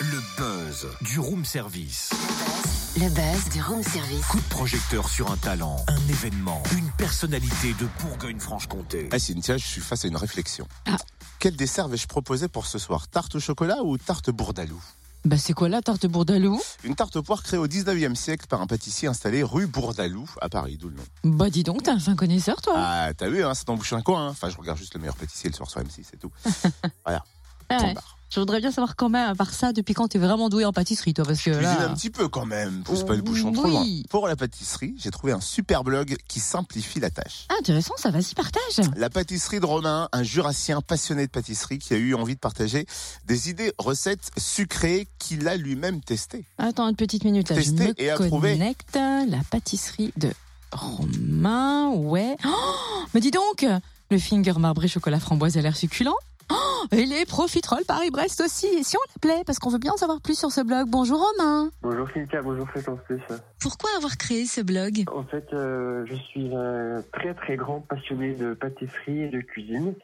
Le buzz du room service. Le buzz du room service. Coup de projecteur sur un talent, un événement, une personnalité de Bourgogne-Franche-Comté. Ah Cynthia, je suis face à une réflexion. Ah. Quel dessert vais-je proposer pour ce soir? Tarte au chocolat ou tarte bourdalou Bah c'est quoi la tarte bourdalou Une tarte aux poires créée au 19e siècle par un pâtissier installé rue Bourdalou à Paris, d'où le nom. Bah dis donc, t'es un fin connaisseur toi. Ah, t'as vu, hein, ça t'embouche un coin. hein. Enfin, je regarde juste le meilleur pâtissier le soir sur M6, c'est tout. voilà. Ah ouais. Je voudrais bien savoir quand même, à part ça, depuis quand t'es vraiment doué en pâtisserie toi, parce que un petit peu quand même, pousse pas le bouchon trop loin. Pour la pâtisserie, j'ai trouvé un super blog qui simplifie la tâche. Ah, intéressant, ça vas-y, partage. La pâtisserie de Romain, un jurassien passionné de pâtisserie qui a eu envie de partager des idées recettes sucrées qu'il a lui-même testées. Attends une petite minute là, je Testé me et approuvé. connecte. La pâtisserie de Romain, ouais. Oh, mais dis donc, le finger marbré chocolat framboise a l'air succulent. Oh, et les profiteroles Paris-Brest aussi. Et si on l'appelait Parce qu'on veut bien en savoir plus sur ce blog. Bonjour Romain. Bonjour Cynthia, bonjour Fréquence Plus. Pourquoi avoir créé ce blog? En fait, euh, je suis un très très grand passionné de pâtisserie et de cuisine.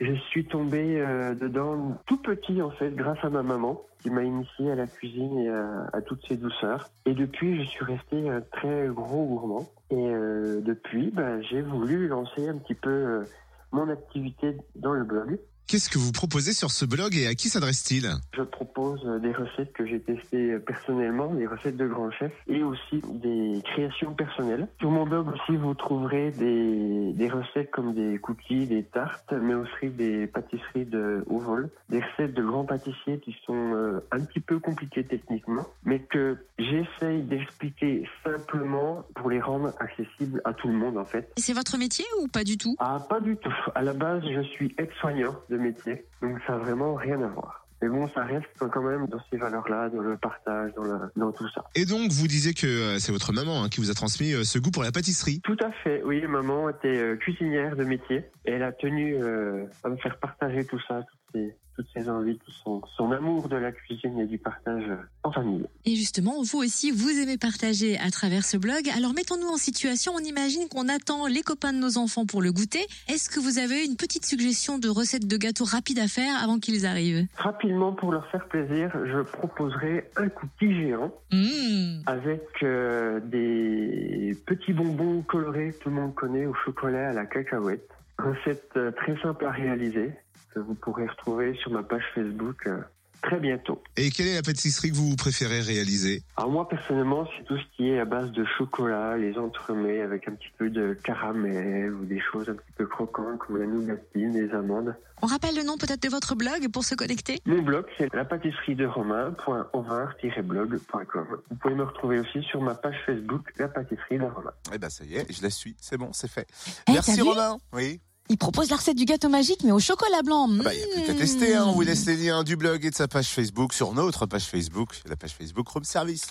Je suis tombé euh, dedans tout petit en fait grâce à ma maman qui m'a initié à la cuisine et à, à toutes ses douceurs. Et depuis, je suis resté un très gros gourmand. Et euh, depuis, bah, j'ai voulu lancer un petit peu euh, mon activité dans le blog. Qu'est-ce que vous proposez sur ce blog et à qui s'adresse-t-il? Je propose des recettes que j'ai testées personnellement, des recettes de grands chefs et aussi des créations personnelles. Sur mon blog aussi, vous trouverez des, des recettes comme des cookies, des tartes, mais aussi des pâtisseries de haut vol, des recettes de grands pâtissiers qui sont euh, un petit peu compliquées techniquement, mais que j'essaye d'expliquer simplement pour les rendre accessibles à tout le monde en fait. C'est votre métier ou pas du tout? Ah, pas du tout. À la base, je suis aide-soignant de métier, donc ça n'a vraiment rien à voir. Mais bon, ça reste quand même dans ces valeurs-là, dans le partage, dans, tout ça. Et donc, vous disiez que euh, c'est votre maman hein, qui vous a transmis euh, ce goût pour la pâtisserie. Tout à fait, oui. Maman était euh, cuisinière de métier et elle a tenu euh, à me faire partager tout ça, ses, toutes ses envies, tout son, son amour de la cuisine et du partage en famille. Et justement, vous aussi, vous aimez partager à travers ce blog. Alors mettons-nous en situation, on imagine qu'on attend les copains de nos enfants pour le goûter. Est-ce que vous avez une petite suggestion de recette de gâteau rapide à faire avant qu'ils arrivent? Rapidement, pour leur faire plaisir, je proposerai un cookie géant Mmh. avec euh, des petits bonbons colorés, tout le monde connaît, au chocolat, à la cacahuète. Recette euh, très simple à réaliser que vous pourrez retrouver sur ma page Facebook euh, très bientôt. Et quelle est la pâtisserie que vous préférez réaliser? Alors moi personnellement, c'est tout ce qui est à base de chocolat, les entremets avec un petit peu de caramel ou des choses un petit peu croquantes comme la nougatine, les amandes. On rappelle le nom peut-être de votre blog pour se connecter? Mon blog, c'est la pâtisserie de romain.over-blog.com. Vous pouvez me retrouver aussi sur ma page Facebook, la pâtisserie de Romain. Eh ben ça y est, je la suis, c'est bon, c'est fait. Eh, Merci Romain. Oui. Il propose la recette du gâteau magique, mais au chocolat blanc. Ah bah, il n'y a plus qu'à tester, hein. on vous laisse les liens du blog et de sa page Facebook sur notre page Facebook, la page Facebook Room Service.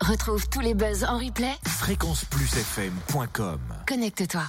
Retrouve tous les buzz en replay. Fréquenceplusfm.com Connecte-toi.